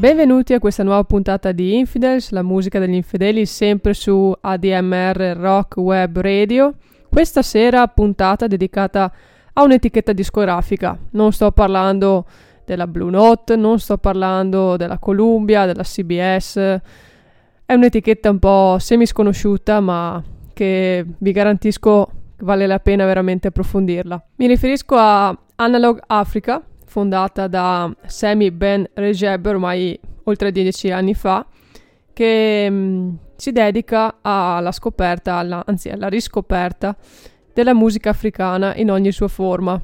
Benvenuti a questa nuova puntata di Infidels, la musica degli infedeli, sempre su ADMR Rock Web Radio. Questa sera puntata dedicata a un'etichetta discografica. Non sto parlando della Blue Note, non sto parlando della Columbia, della CBS. È un'etichetta un po' semisconosciuuta, ma che vi garantisco vale la pena veramente approfondirla. Mi riferisco a Analog Africa, fondata da Sammy Ben Rejeb ormai oltre dieci anni fa, che mh, mm, si dedica alla scoperta, alla, anzi alla riscoperta della musica africana in ogni sua forma.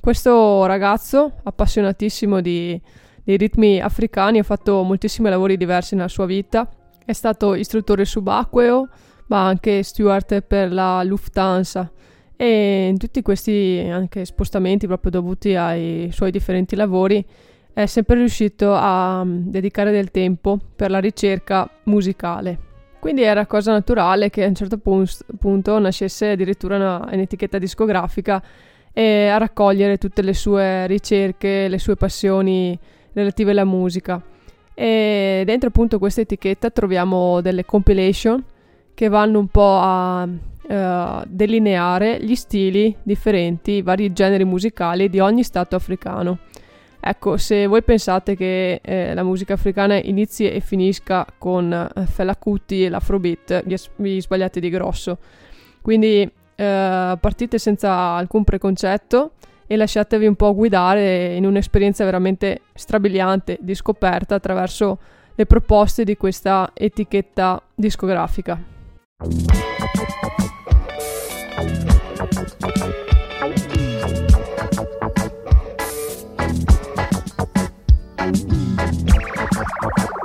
Questo ragazzo, appassionatissimo di, di ritmi africani, ha fatto moltissimi lavori diversi nella sua vita, è stato istruttore subacqueo, ma anche steward per la Lufthansa e in tutti questi anche spostamenti proprio dovuti ai suoi differenti lavori è sempre riuscito a mm, dedicare del tempo per la ricerca musicale. Quindi era cosa naturale che a un certo punto nascesse addirittura una, un'etichetta discografica e a raccogliere tutte le sue ricerche, le sue passioni relative alla musica. E dentro appunto questa etichetta troviamo delle compilation che vanno un po' a uh, delineare gli stili differenti, i vari generi musicali di ogni stato africano. Ecco, se voi pensate che eh, la musica africana inizi e finisca con eh, Fela Kuti e l'Afrobeat, vi, vi sbagliate di grosso. Quindi eh, partite senza alcun preconcetto e lasciatevi un po' guidare in un'esperienza veramente strabiliante di scoperta attraverso le proposte di questa etichetta discografica. Okay.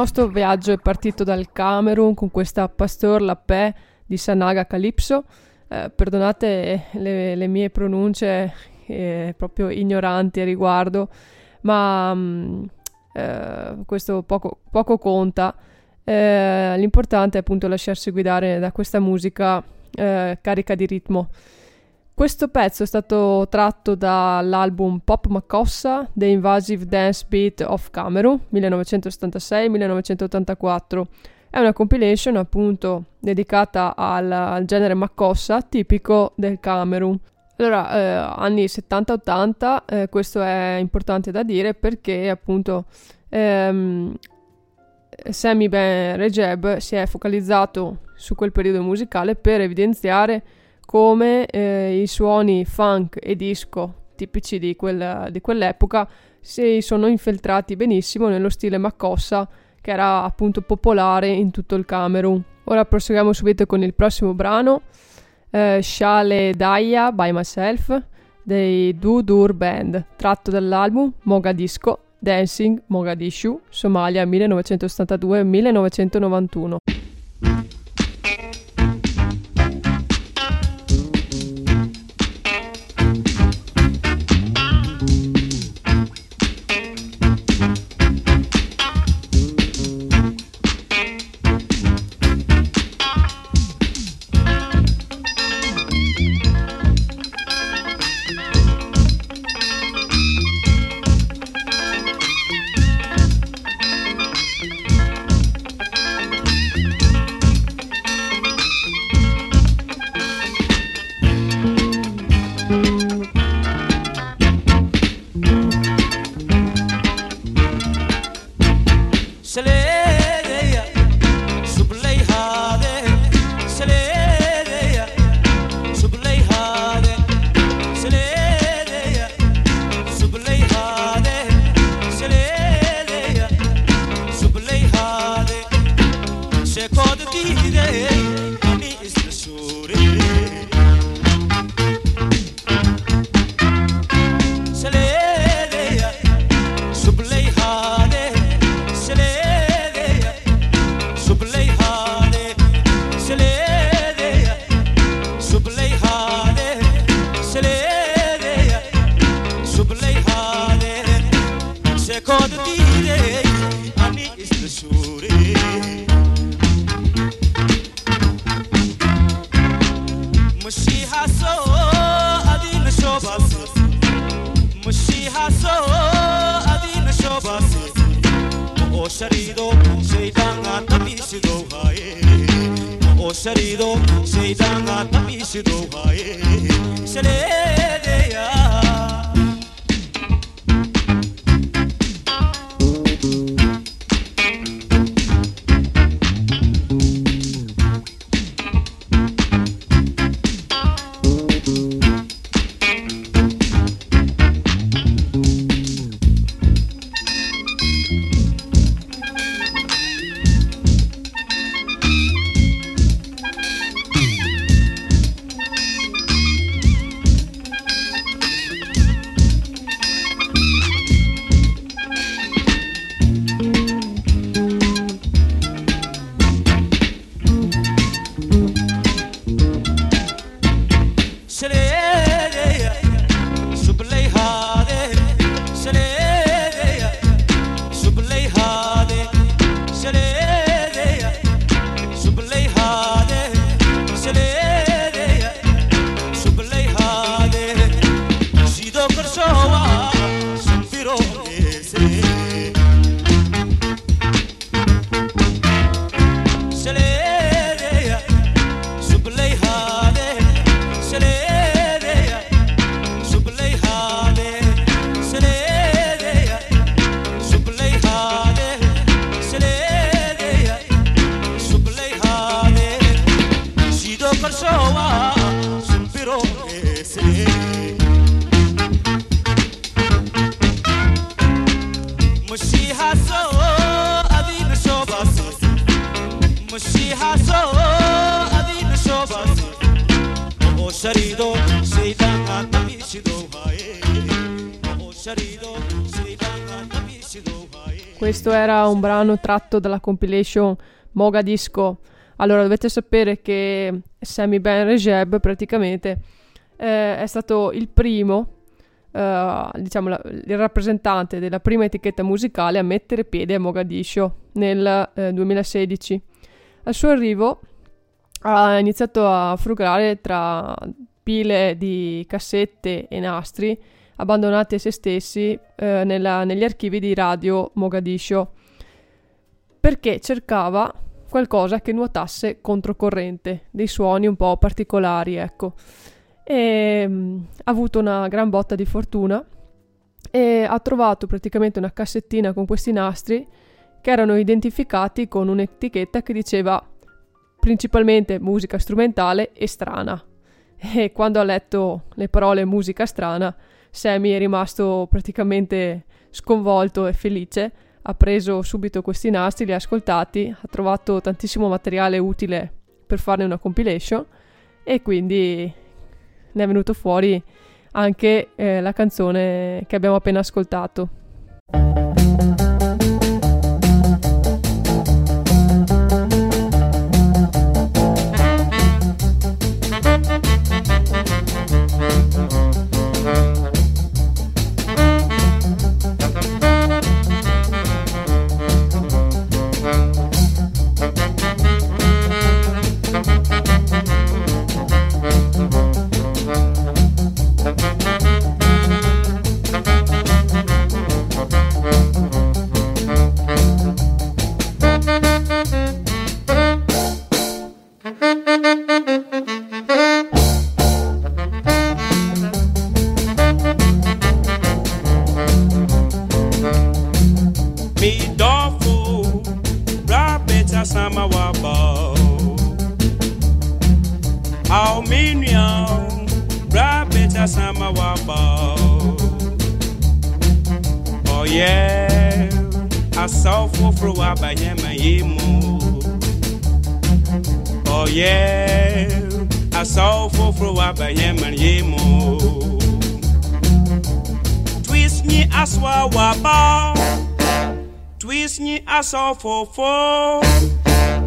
Nostro viaggio è partito dal Camerun con questa Pasteur Lapé di Sanaga Calypso. Eh, perdonate le, le, mie pronunce eh, proprio ignoranti a riguardo, ma mh, mm, eh, questo poco, poco conta. Eh, l'importante è appunto lasciarsi guidare da questa musica eh, carica di ritmo. Questo pezzo è stato tratto dall'album Pop Macossa The Invasive Dance Beat of Cameroon 1976-1984. È una compilation appunto dedicata al, al genere Macossa tipico del Camerun. Allora, eh, anni 70-80, eh, questo è importante da dire perché appunto ehm, Sammy Ben Rejeb si è focalizzato su quel periodo musicale per evidenziare come eh, i suoni funk e disco tipici di, quel, di, quell'epoca si sono infiltrati benissimo nello stile Macossa che era appunto popolare in tutto il Camerun. Ora proseguiamo subito con il prossimo brano, eh, Shale Daya by Myself dei Dudur Band, tratto dall'album Mogadisco Dancing Mogadishu, Somalia 1982-1991. Brano tratto dalla compilation Moga Disco. Allora dovete sapere che Sammy Ben Rejeb praticamente eh, è stato il primo Uh, diciamo la, il rappresentante della prima etichetta musicale a mettere piede a Mogadiscio nel uh, 2016. Al suo arrivo ha iniziato a frugare tra pile di cassette e nastri abbandonati a se stessi uh, nella, negli archivi di radio Mogadiscio perché cercava qualcosa che nuotasse controcorrente, dei suoni un po' particolari, ecco e um, ha avuto una gran botta di fortuna e ha trovato praticamente una cassettina con questi nastri che erano identificati con un'etichetta che diceva principalmente musica strumentale e strana. E quando ha letto le parole musica strana, Sammy è rimasto praticamente sconvolto e felice. Ha preso subito questi nastri, li ha ascoltati, ha trovato tantissimo materiale utile per farne una compilation e quindi ne è venuto fuori anche eh, la canzone che abbiamo appena ascoltato. ye asaw foforo wa banye manye mo twist ni aswa wa ba twist ni asaw fofo.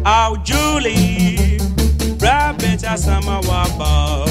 Aw Julie rabbit asama wa ba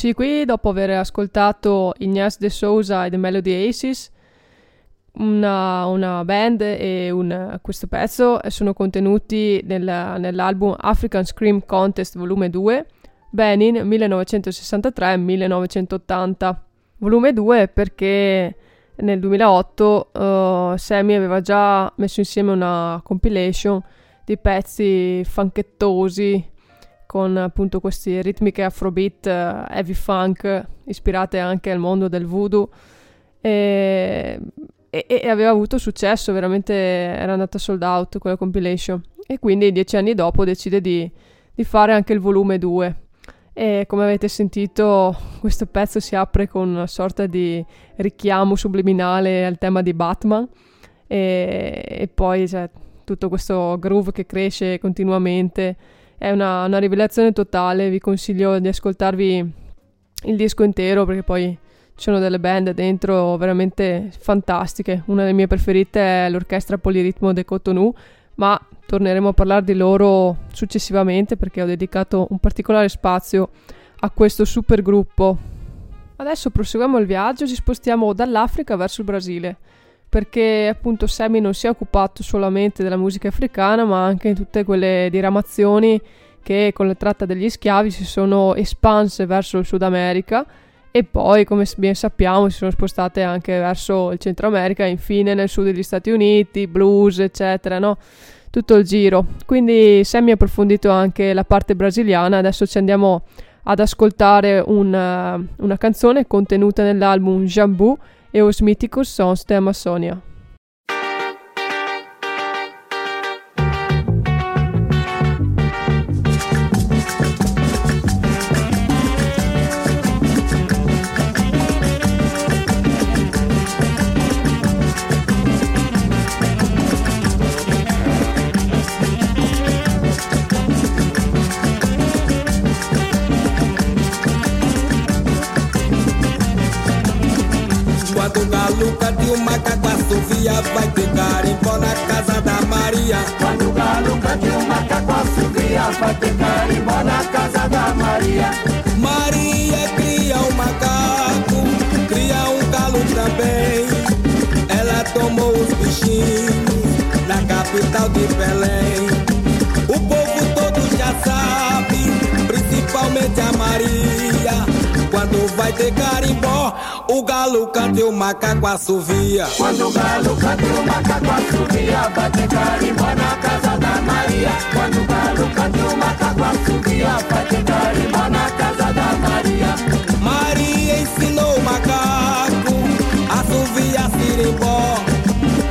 Rieccoci qui dopo aver ascoltato Ignace de Souza e The Melody Aces. Una, una band e un, questo pezzo sono contenuti nel, nell'album African Scream Contest volume 2, Benin 1963-1980. Volume 2 perché nel 2008 uh, Sammy aveva già messo insieme una compilation di pezzi funkettosi con appunto queste ritmiche afrobeat, uh, heavy funk, ispirate anche al mondo del voodoo. E, e, e, aveva avuto successo, veramente era andata sold out quella compilation. E quindi dieci anni dopo decide di, di fare anche il volume 2. e come avete sentito questo pezzo si apre con una sorta di richiamo subliminale al tema di Batman e, e poi cioè, tutto questo groove che cresce continuamente è una, una rivelazione totale, vi consiglio di ascoltarvi il disco intero perché poi ci sono delle band dentro veramente fantastiche. Una delle mie preferite è l'orchestra Poliritmo de Cotonou, ma torneremo a parlare di loro successivamente perché ho dedicato un particolare spazio a questo super gruppo. Adesso proseguiamo il viaggio, ci spostiamo dall'Africa verso il Brasile, perché appunto Sammy non si è occupato solamente della musica africana, ma anche di tutte quelle diramazioni che con la tratta degli schiavi si sono espanse verso il Sud America e poi, come ben sappiamo, si sono spostate anche verso il Centro America e infine nel sud degli Stati Uniti, blues, eccetera, no? Tutto il giro. Quindi Sammy ha approfondito anche la parte brasiliana, adesso ci andiamo ad ascoltare una, una canzone contenuta nell'album Jambu e os míticos sons de Amazônia. Quando vai ter carimbó, o galo canta e o macaco assovia. Quando o galo canta e o macaco assovia, vai ter carimbó na casa da Maria. Quando o galo canta e o macaco assovia, vai ter carimbó na casa da Maria. Maria ensinou o macaco a assovia sirimbó.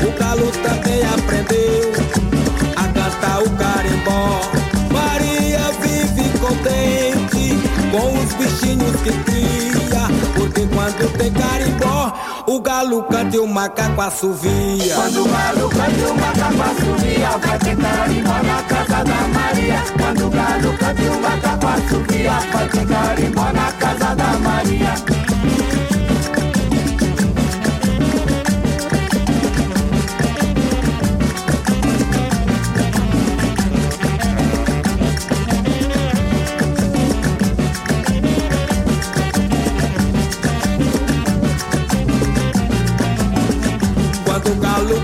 O galo também aprendeu a cantar o carimbó. Maria vive contente com os bichinhos que cria. Tem carimbó, o galo canta e o macaco assovia. Quando o galo canta e o macaco assovia, vai ter carimbó na casa da Maria. Quando o galo canta e o macaco assovia, vai ter carimbó na casa da Maria.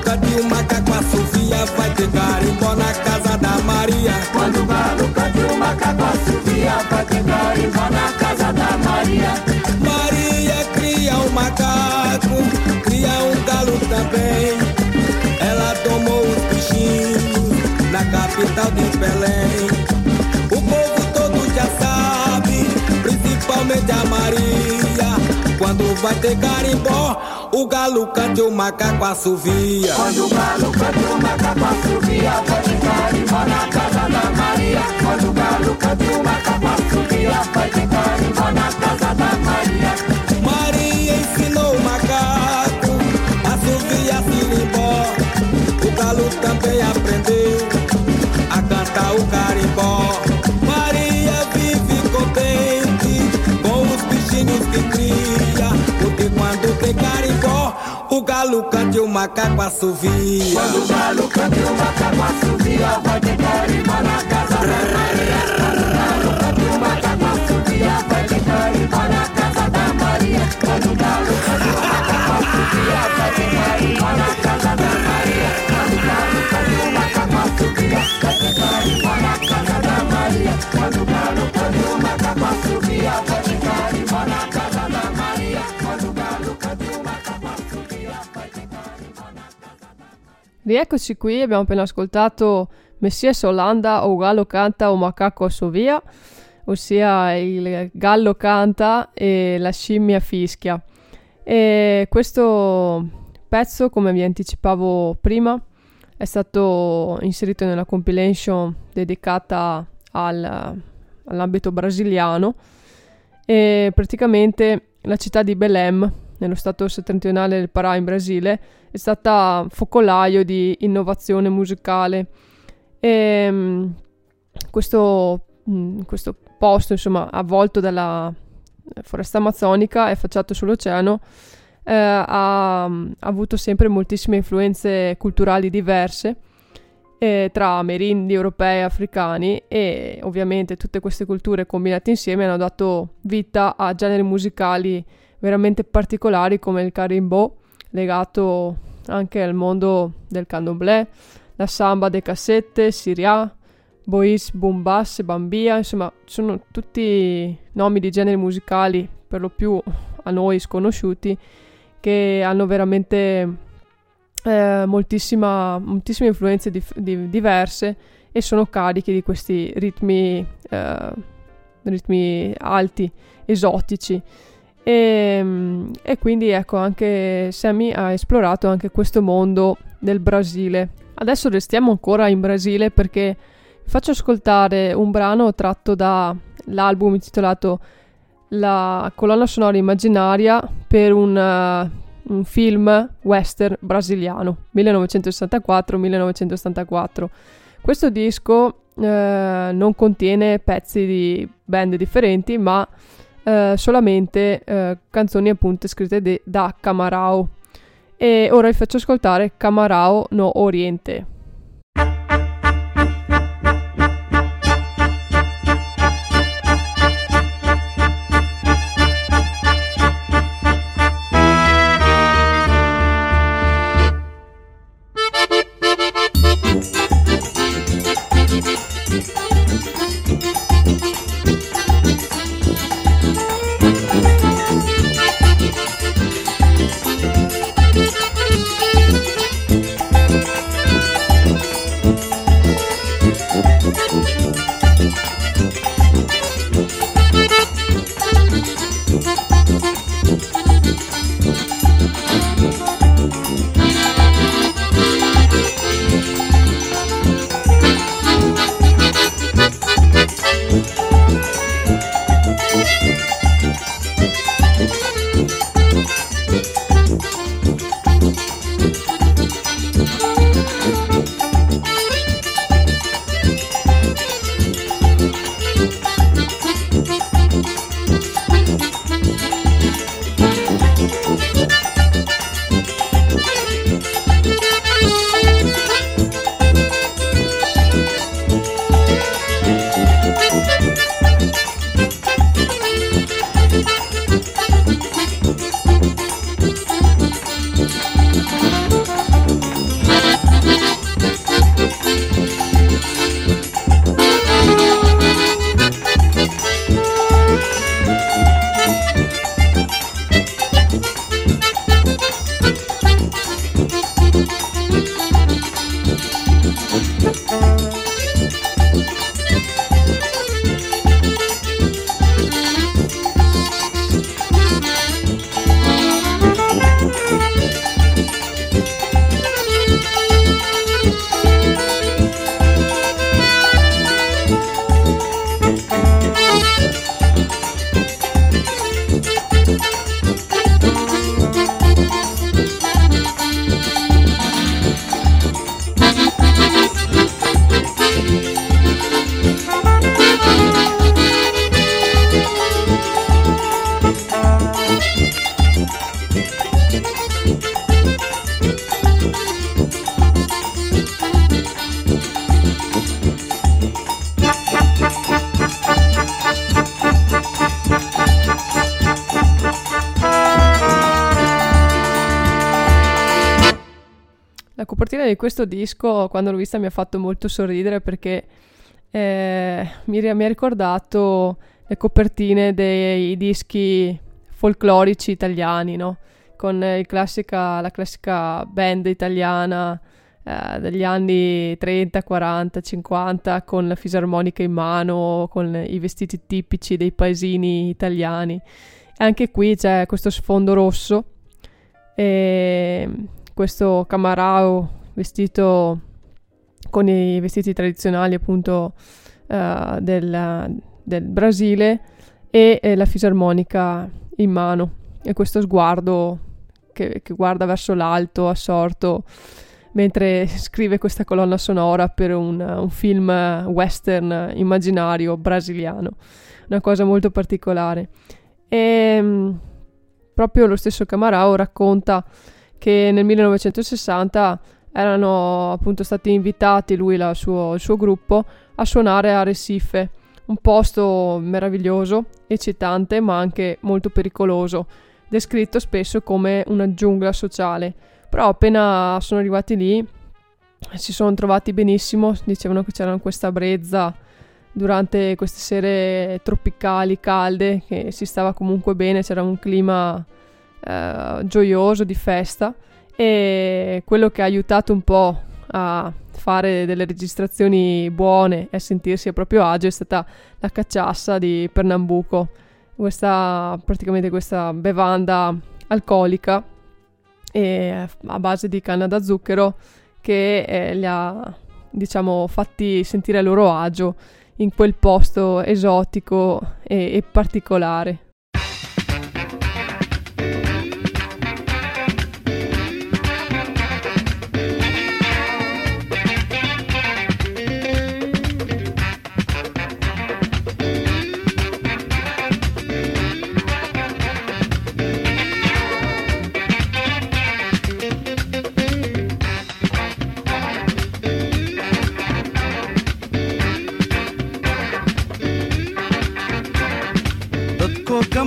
Cante o macaco assovia, vai ter carimbó na casa da Maria. Quando o galo cante o macaco assovia, vai ter carimbó na casa da Maria. Maria cria um macaco, cria um galo também. Ela tomou os bichinhos na capital de Belém. O povo todo já sabe, principalmente a Maria. Quando vai ter carimbó, o galo canta e o macaco assovia. Quando o galo canta o macaco assovia, vai ter carimbó na casa da Maria. Quando o galo canta o macaco assovia, vai ter carimbó na casa galo canta e o macaco assovia. Quando o galo canta e o macaco assovia, vai ter carimbó na casa da Maria. Quando o galo canta e o macaco assovia, vai ter carimbó na casa da Maria. Quando Rieccoci qui, abbiamo appena ascoltato Messias Olanda o Gallo canta o Macaco assovia, ossia il gallo canta e la scimmia fischia. E questo pezzo, come vi anticipavo prima, è stato inserito nella compilation dedicata al all'ambito brasiliano e praticamente la città di Belém, nello stato settentrionale del Pará in Brasile, è stata focolaio di innovazione musicale. E mm, questo, mm, questo posto, insomma, avvolto dalla foresta amazzonica e affacciato sull'oceano, eh, ha, ha avuto sempre moltissime influenze culturali diverse eh, tra amerindi, europei e africani e ovviamente tutte queste culture combinate insieme hanno dato vita a generi musicali veramente particolari come il carimbo, legato anche al mondo del candomblé, la samba de cassette, siria, bois, boom bass, bambia, insomma sono tutti nomi di generi musicali per lo più a noi sconosciuti che hanno veramente eh, moltissime influenze dif- di- diverse e sono carichi di questi ritmi, eh, ritmi alti, esotici. E, e, quindi ecco anche Sammy ha esplorato anche questo mondo del Brasile. Adesso restiamo ancora in Brasile perché faccio ascoltare un brano tratto dall'album intitolato La colonna sonora immaginaria per un uh, un film western brasiliano 1964-1984. Questo disco eh, non contiene pezzi di band differenti, ma eh, solamente eh, canzoni appunto scritte de- da Camarao. E ora vi faccio ascoltare Camarao no Oriente. Questo disco, quando l'ho vista, mi ha fatto molto sorridere perché eh, mi, mi ha ricordato le copertine dei dischi folclorici italiani, no? Con classica, la classica band italiana eh, degli anni 30, 40, 50 con la fisarmonica in mano, con i vestiti tipici dei paesini italiani. Anche qui c'è questo sfondo rosso e questo camarao vestito con i vestiti tradizionali appunto uh, del, del Brasile e eh, la fisarmonica in mano e questo sguardo che, che guarda verso l'alto, assorto, mentre scrive questa colonna sonora per un, un, film western immaginario brasiliano, una cosa molto particolare. E mm, proprio lo stesso Camarao racconta che nel 1960 erano appunto stati invitati lui e suo, il suo gruppo a suonare a Recife, un posto meraviglioso, eccitante ma anche molto pericoloso, descritto spesso come una giungla sociale. Però appena sono arrivati lì si sono trovati benissimo, dicevano che c'era questa brezza durante queste sere tropicali, calde, che si stava comunque bene, c'era un clima eh, gioioso di festa e quello che ha aiutato un po' a fare delle registrazioni buone e a sentirsi a proprio agio è stata la cacciassa di Pernambuco, questa, praticamente questa bevanda alcolica e a base di canna da zucchero che eh, li ha diciamo fatti sentire a loro agio in quel posto esotico e, e particolare.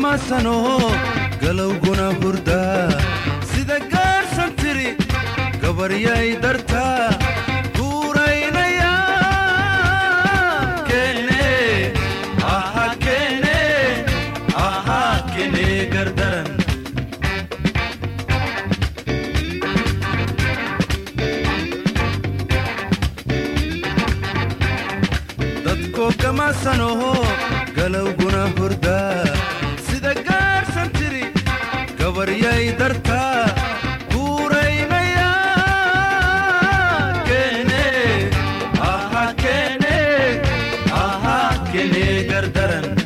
Kamasanoo galowguna hurdaa sida gaarsan tiri gabaryay dartaa galowguna hurdaa يلي دردرن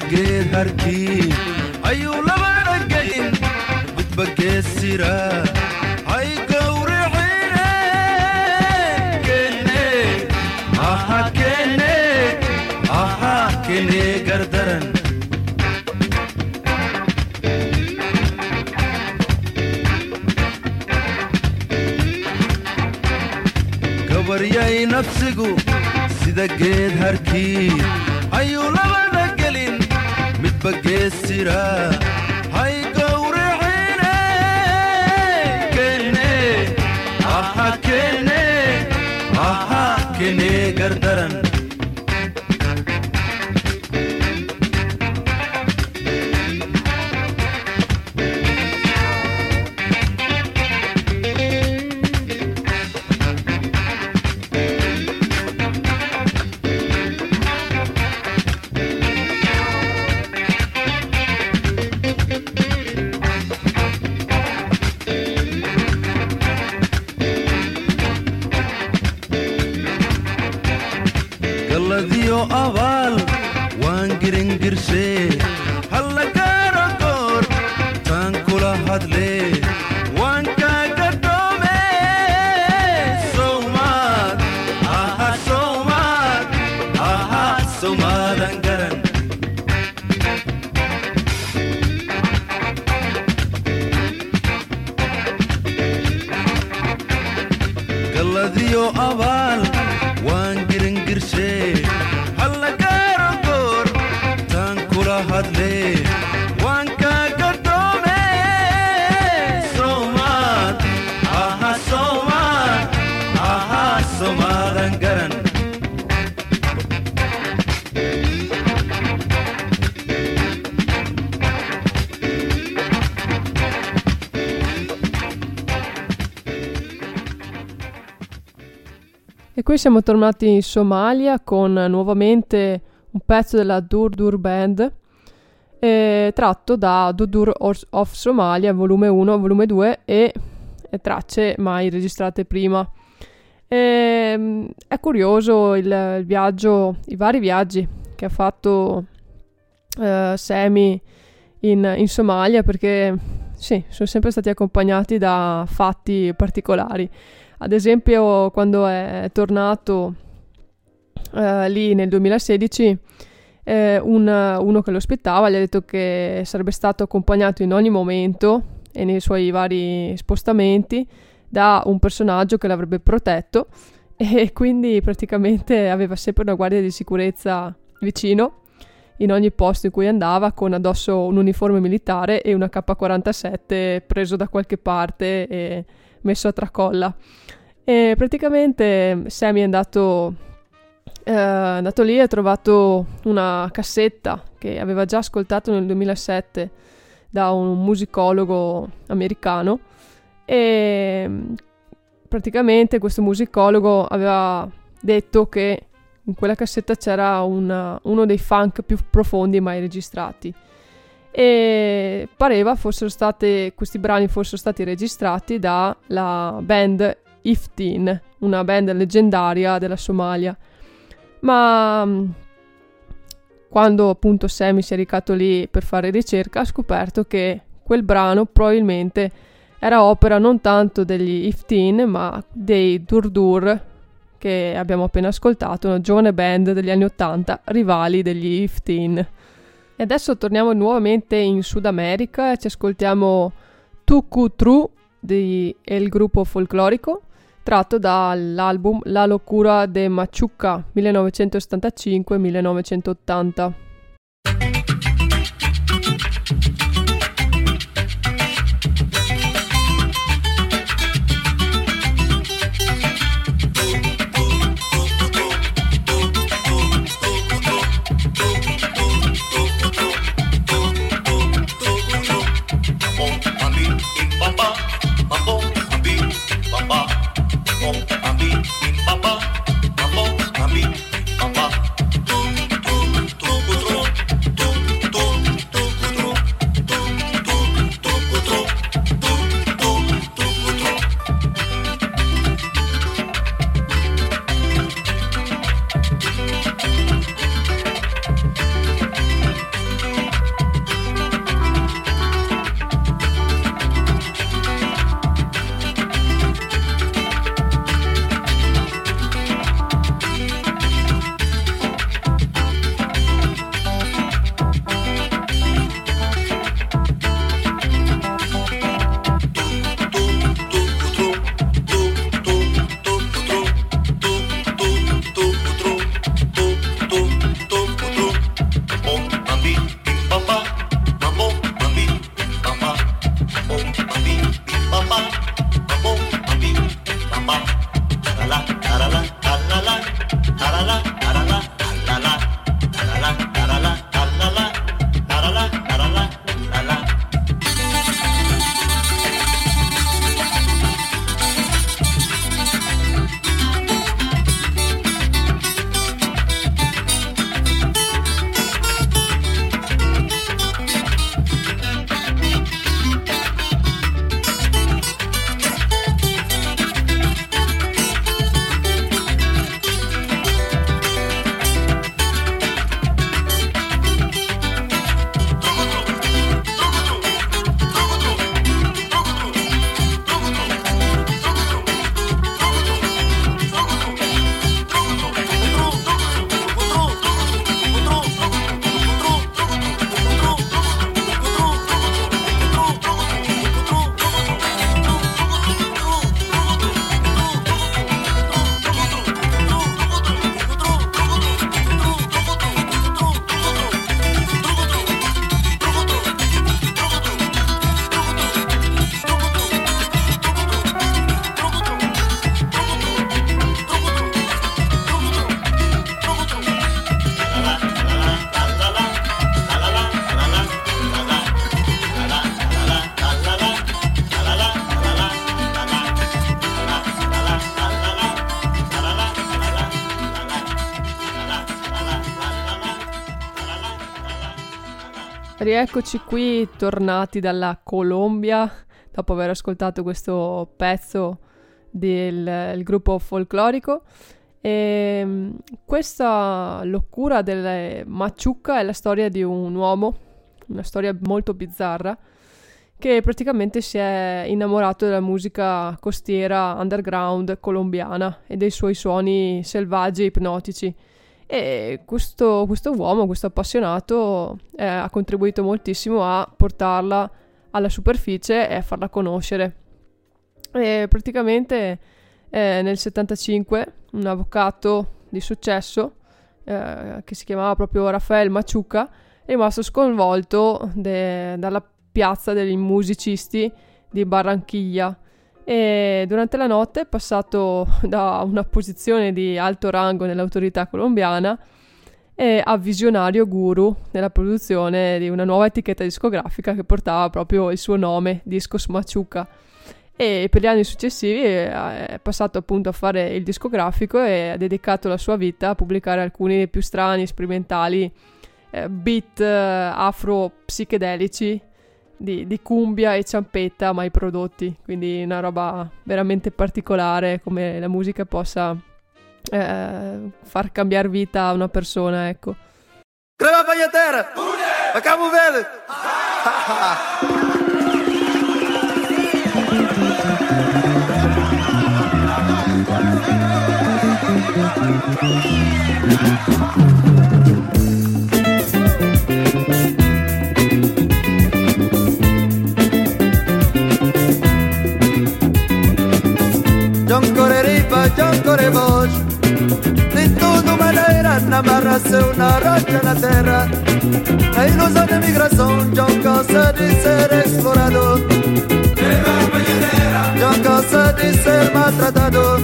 segredo artístico. The. Qui siamo tornati in Somalia con nuovamente un pezzo della Durdur Band eh, tratto da Durdur of Somalia volume 1, volume 2 e, e tracce mai registrate prima. E, ehm, è curioso il, il, viaggio, i vari viaggi che ha fatto eh, Semi in, in Somalia perché sì, sono sempre stati accompagnati da fatti particolari. Ad esempio, quando è tornato eh, lì nel 2016, eh, un, uno che lo aspettava gli ha detto che sarebbe stato accompagnato in ogni momento e nei suoi vari spostamenti da un personaggio che l'avrebbe protetto e quindi praticamente aveva sempre una guardia di sicurezza vicino in ogni posto in cui andava con addosso un uniforme militare e una K47 preso da qualche parte e messo a tracolla. E praticamente Sammy è andato, eh, andato lì e ha trovato una cassetta che aveva già ascoltato nel 2007 da un musicologo americano e praticamente questo musicologo aveva detto che in quella cassetta c'era una, uno dei funk più profondi mai registrati e pareva fossero state, questi brani fossero stati registrati dalla band Iftin, una band leggendaria della Somalia. Ma mm, quando appunto Sammy si è recato lì per fare ricerca ha scoperto che quel brano probabilmente era opera non tanto degli Iftin ma dei Durdur che abbiamo appena ascoltato, una giovane band degli anni Ottanta, rivali degli Iftin. E adesso torniamo nuovamente in Sud America e ci ascoltiamo Tuku Tru del gruppo folclorico tratto dall'album La locura de Machuca 1975-1980. Rieccoci qui, tornati dalla Colombia, dopo aver ascoltato questo pezzo del gruppo folclorico. E mm, questa locura del Maciucca è la storia di un uomo, una storia molto bizzarra, che praticamente si è innamorato della musica costiera underground colombiana e dei suoi suoni selvaggi e ipnotici. E questo, questo uomo, questo appassionato, eh, ha contribuito moltissimo a portarla alla superficie e a farla conoscere. E praticamente eh, nel 75 un avvocato di successo eh, che si chiamava proprio Rafael Maciuca è rimasto sconvolto de- dalla piazza degli musicisti di Barranquilla e durante la notte è passato da una posizione di alto rango nell'autorità colombiana a visionario guru nella produzione di una nuova etichetta discografica che portava proprio il suo nome, Discos Machuca. E per gli anni successivi è passato appunto a fare il discografico e ha dedicato la sua vita a pubblicare alcuni dei più strani, sperimentali eh, beat eh, afro psichedelici di, di cumbia e ciampetta mai prodotti, quindi una roba veramente particolare come la musica possa eh, far cambiare vita a una persona, ecco. Crema pagliatera! A Cabo Verde! John La ilusión de migración, yo cansé de ser explorado. Yo cansé de ser maltratado.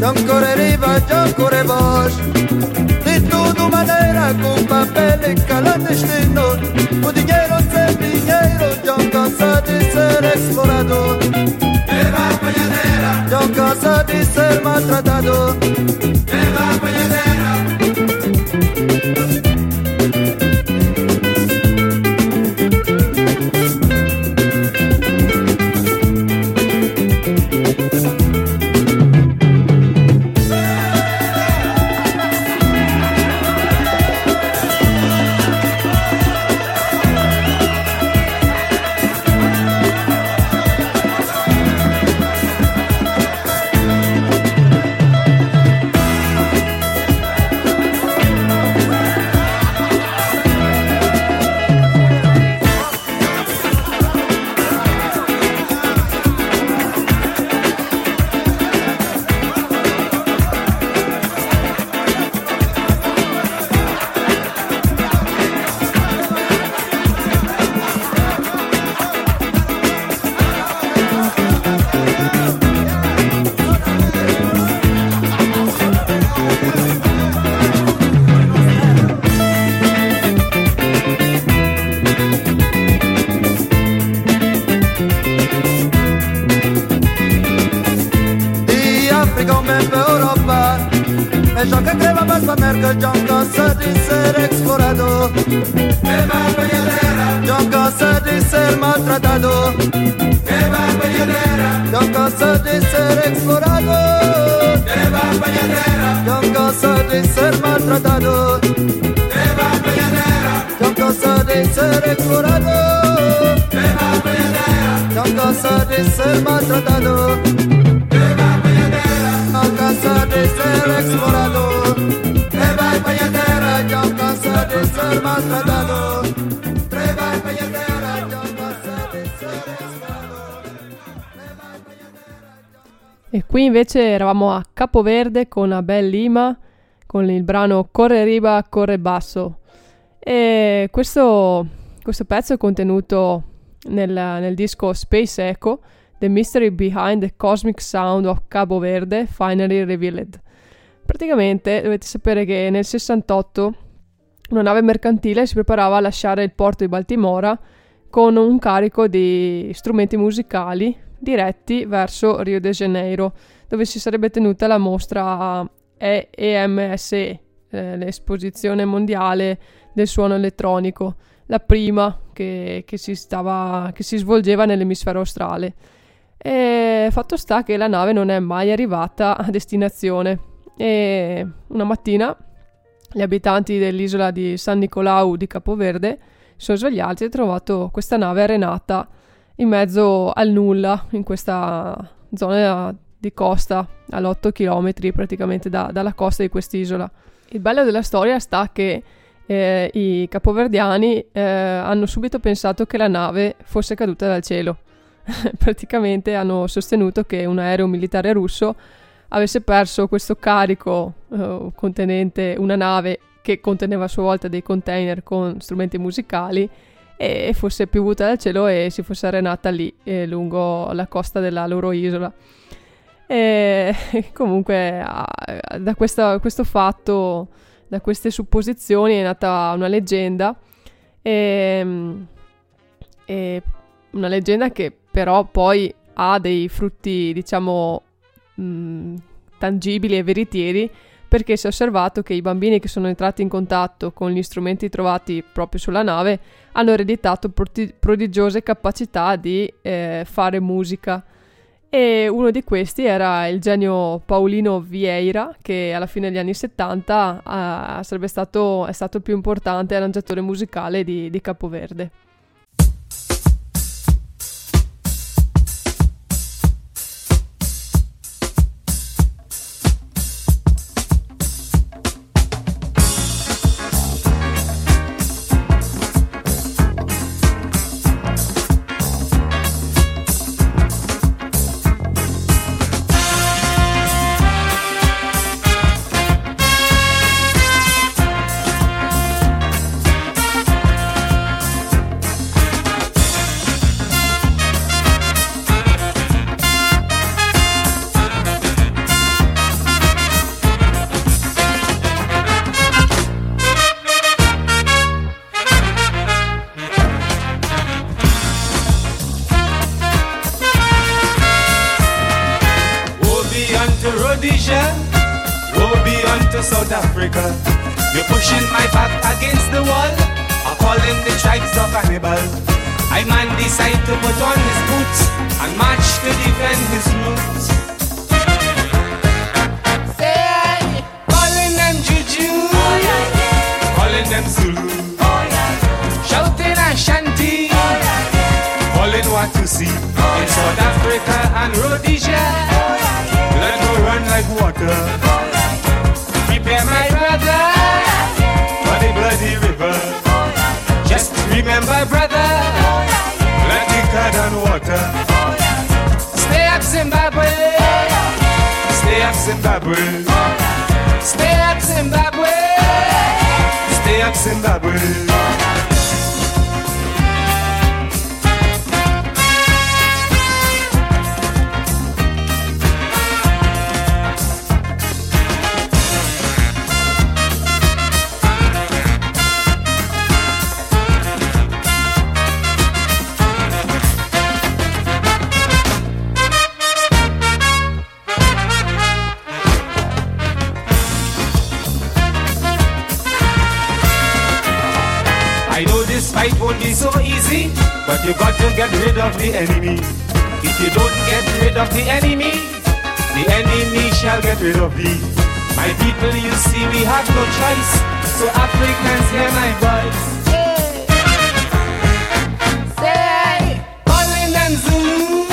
Yo correriva, yo corre voz. De tudo maneira, com papel e calante ser explorado. De la yo cansa de ser maltratado. maltratado. Que va pañanera. Yo canso de ser explorado. Que va pañanera. Yo canso de ser maltratado. Que va pañanera. Yo canso de ser explorado. Que va pañanera. Yo canso de ser maltratado. Que va pañanera. Yo canso de ser explorado. Que va pañanera. Yo canso de ser maltratado. E qui invece eravamo a Capoverde con Abel Lima con il brano Corre riba, corre basso. E questo, questo pezzo è contenuto nel, nel disco Space Echo, The Mystery Behind the Cosmic Sound of Cabo Verde, Finally Revealed. Praticamente dovete sapere che nel 68 una nave mercantile si preparava a lasciare il porto di Baltimora con un carico di strumenti musicali diretti verso Rio de Janeiro, dove si sarebbe tenuta la mostra EMSE, eh, l'esposizione mondiale del suono elettronico, la prima che, che, si, stava, che si svolgeva nell'emisfero australe. E fatto sta che la nave non è mai arrivata a destinazione e una mattina gli abitanti dell'isola di San Nicolau di Capoverde sono svegliati e trovato questa nave arenata in mezzo al nulla in questa zona di costa all'8 km praticamente da, dalla costa di quest'isola. Il bello della storia sta che eh, i capoverdiani eh, hanno subito pensato che la nave fosse caduta dal cielo. praticamente hanno sostenuto che un aereo militare russo avesse perso questo carico eh, contenente una nave che conteneva a sua volta dei container con strumenti musicali e fosse piovuta dal cielo e si fosse arenata lì eh, lungo la costa della loro isola. E comunque da questa, questo fatto, da queste supposizioni è nata una leggenda e, e una leggenda che però poi ha dei frutti diciamo mh, tangibili e veritieri perché si è osservato che i bambini che sono entrati in contatto con gli strumenti trovati proprio sulla nave hanno ereditato prodigiose capacità di eh, fare musica e uno di questi era il genio Paolino Vieira che alla fine degli anni 70 eh, sarebbe stato, è stato il più importante arrangiatore musicale di, di Capoverde. be. My people, you see, we have no choice. So Africans, hear my voice. Say, calling them Zulu,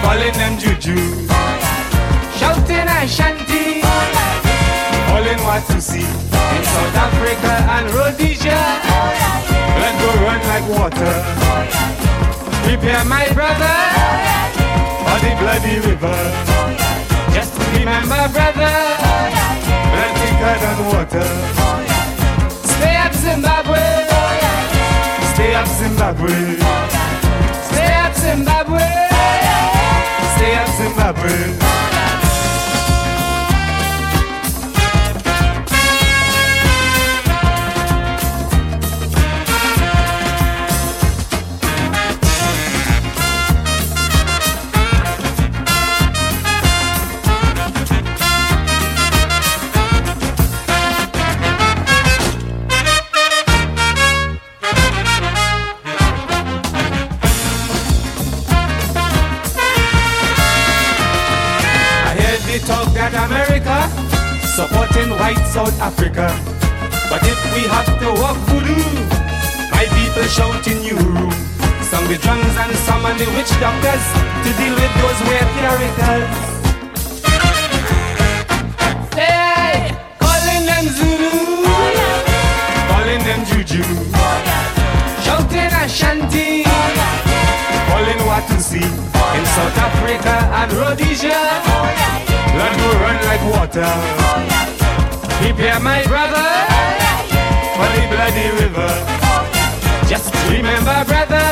calling them Juju, shouting Ashanti, oh, calling what to see in South Africa and Rhodesia. Blood go run like water. Prepare my brother for the bloody river remember, brother. Blood thicker than water. Stay up, Zimbabwe. Stay up, Zimbabwe. Stay up, Zimbabwe. Stay up, Zimbabwe. Stay up, Zimbabwe. South Africa. But if we have to walk voodoo, my people shout in room. Some the drums and some and the witch doctors to deal with those weird characters. Hey, calling them Zulu, calling them Juju, shouting Ashanti, calling Watusi in South Africa and Rhodesia. Blood will run like water. Prepare my brother for the bloody river. Just remember, brother,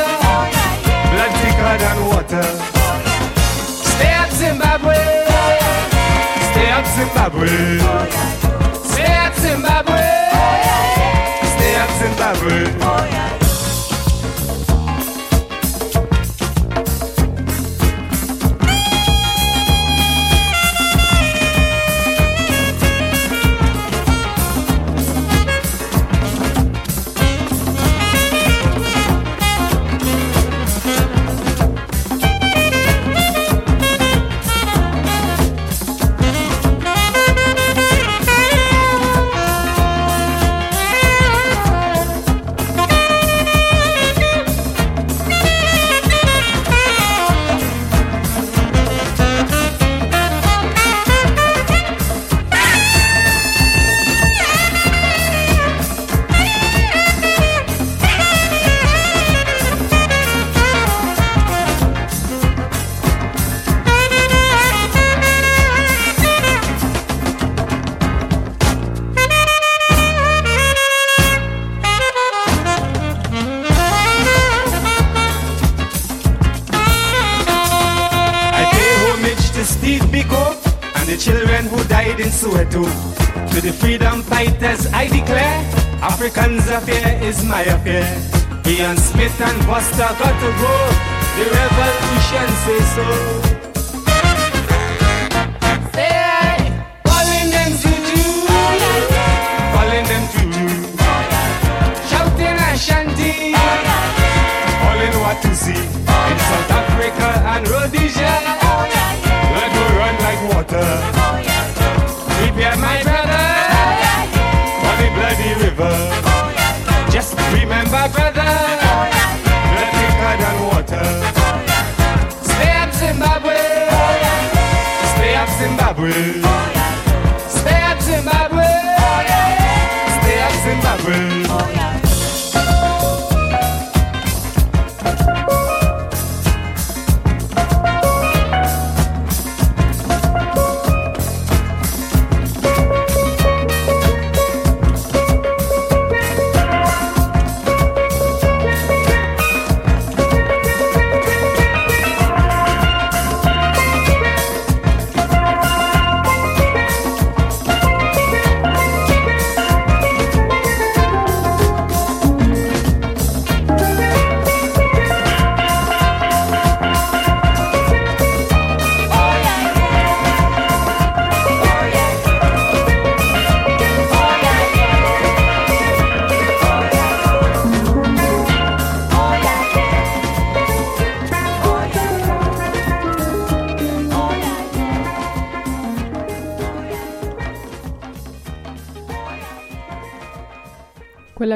blood thicker than water. Stay up, Zimbabwe. Stay up, Zimbabwe. Stay up, Zimbabwe. Stay up, Zimbabwe.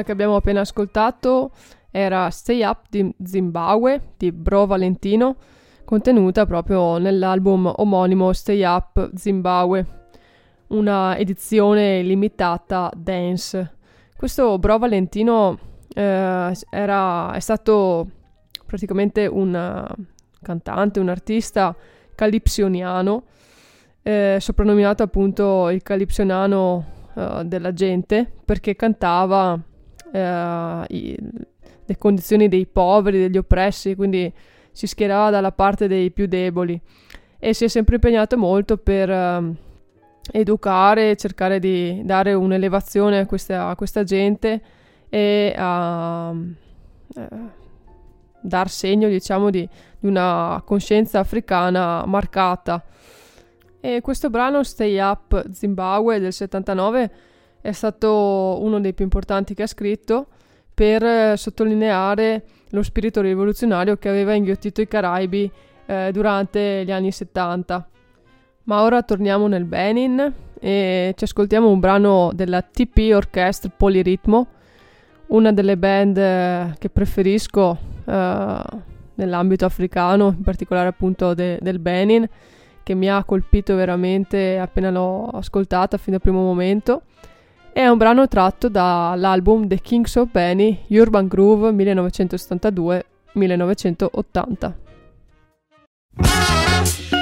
Che abbiamo appena ascoltato era Stay Up di Zimbabwe di Bro Valentino, contenuta proprio nell'album omonimo Stay Up Zimbabwe, una edizione limitata dance. Questo Bro Valentino eh, era, è stato praticamente un eh, cantante, un artista calipsioniano, eh, soprannominato appunto il calipsioniano eh, della gente perché cantava eh, i- le condizioni dei poveri, degli oppressi, quindi si schierava dalla parte dei più deboli e si è sempre impegnato molto per ehm, educare, cercare di dare un'elevazione a questa, a questa gente e a eh, dar segno, diciamo, di, di una coscienza africana marcata. E questo brano Stay Up Zimbabwe del 79 è stato uno dei più importanti che ha scritto per eh, sottolineare lo spirito rivoluzionario che aveva inghiottito i Caraibi eh, durante gli anni 70. Ma ora torniamo nel Benin e ci ascoltiamo un brano della TP Orchestra Poliritmo, una delle band eh, che preferisco uh, nell'ambito africano, in particolare appunto de- del Benin, che mi ha colpito veramente appena l'ho ascoltata fin dal primo momento. È un brano tratto dall'album The Kings of Benny Urban Groove 1972-1980.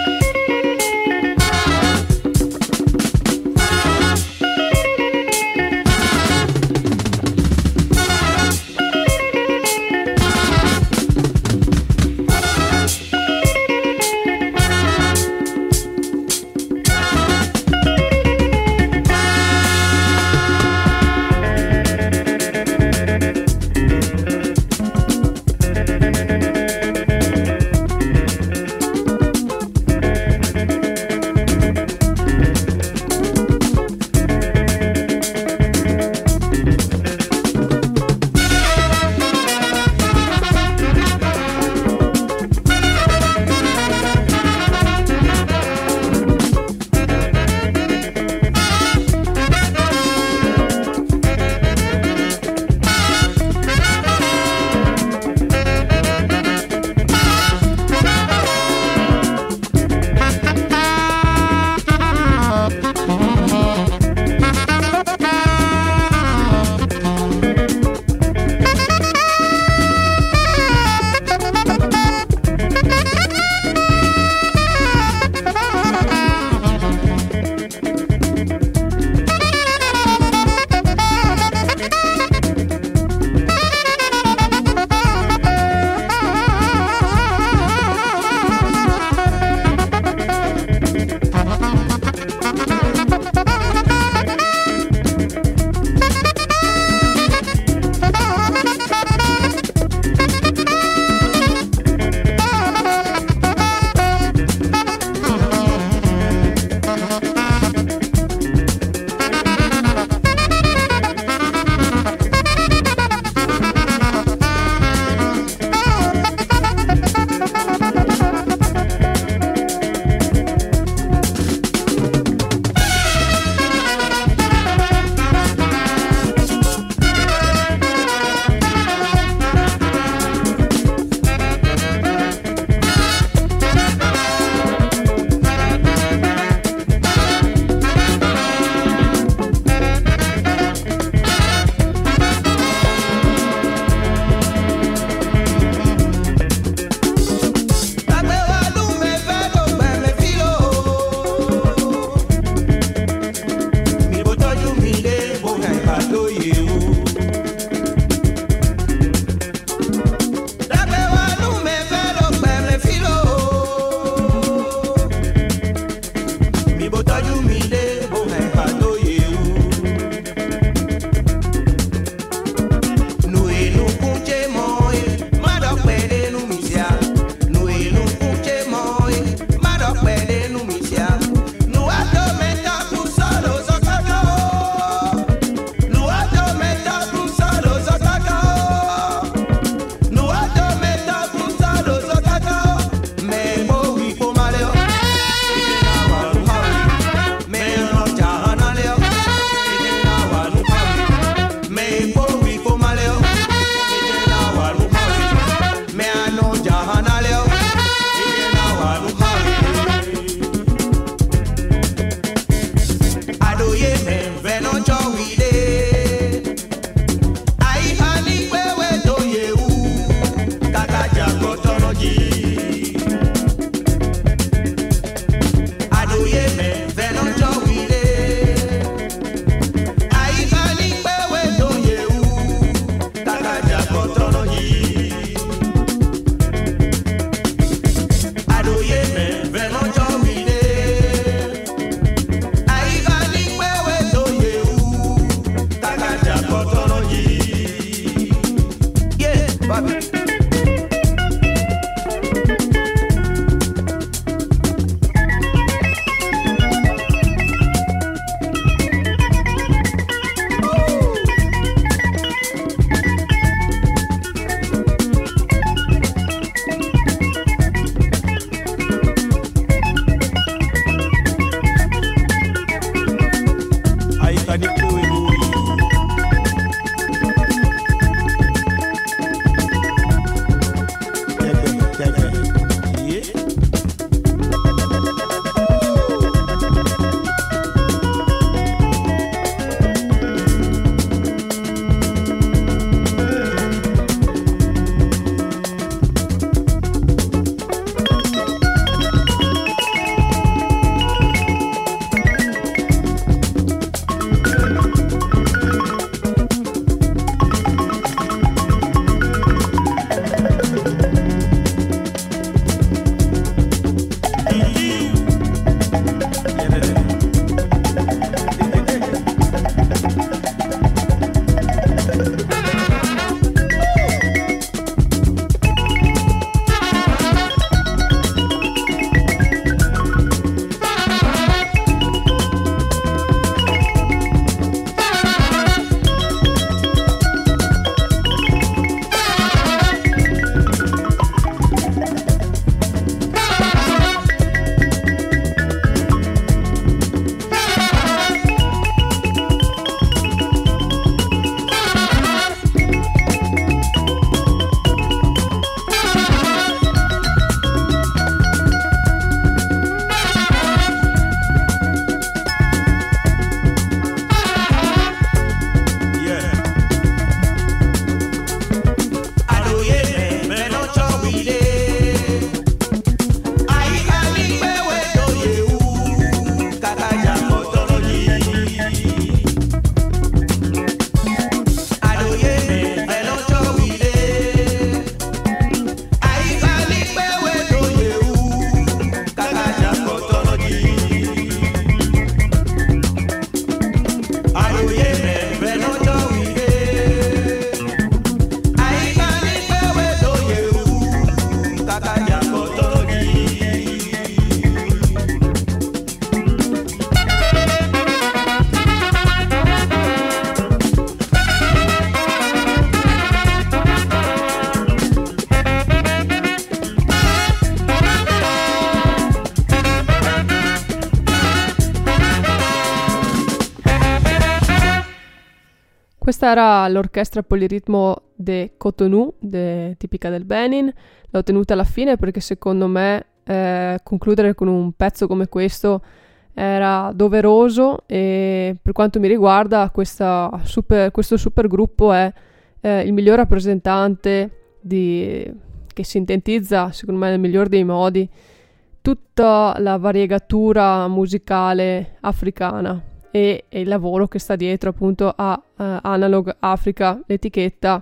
Questa era l'orchestra poliritmo de Cotonou, de, tipica del Benin. L'ho tenuta alla fine perché secondo me eh, concludere con un pezzo come questo era doveroso e per quanto mi riguarda super, questo super gruppo è eh, il miglior rappresentante di, che sintetizza, secondo me nel miglior dei modi, tutta la variegatura musicale africana e, e il lavoro che sta dietro appunto a uh, Analog Africa, l'etichetta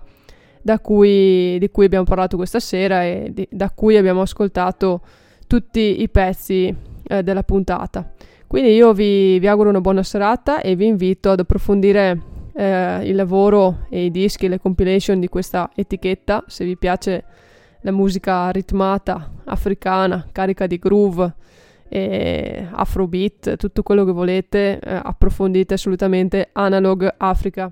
cui, di cui abbiamo parlato questa sera e di, da cui abbiamo ascoltato tutti i pezzi eh, della puntata. Quindi io vi, vi, auguro una buona serata e vi invito ad approfondire eh, il lavoro e i dischi, le compilation di questa etichetta, se vi piace la musica ritmata, africana, carica di groove e afrobeat, tutto quello che volete, eh, approfondite assolutamente Analog Africa.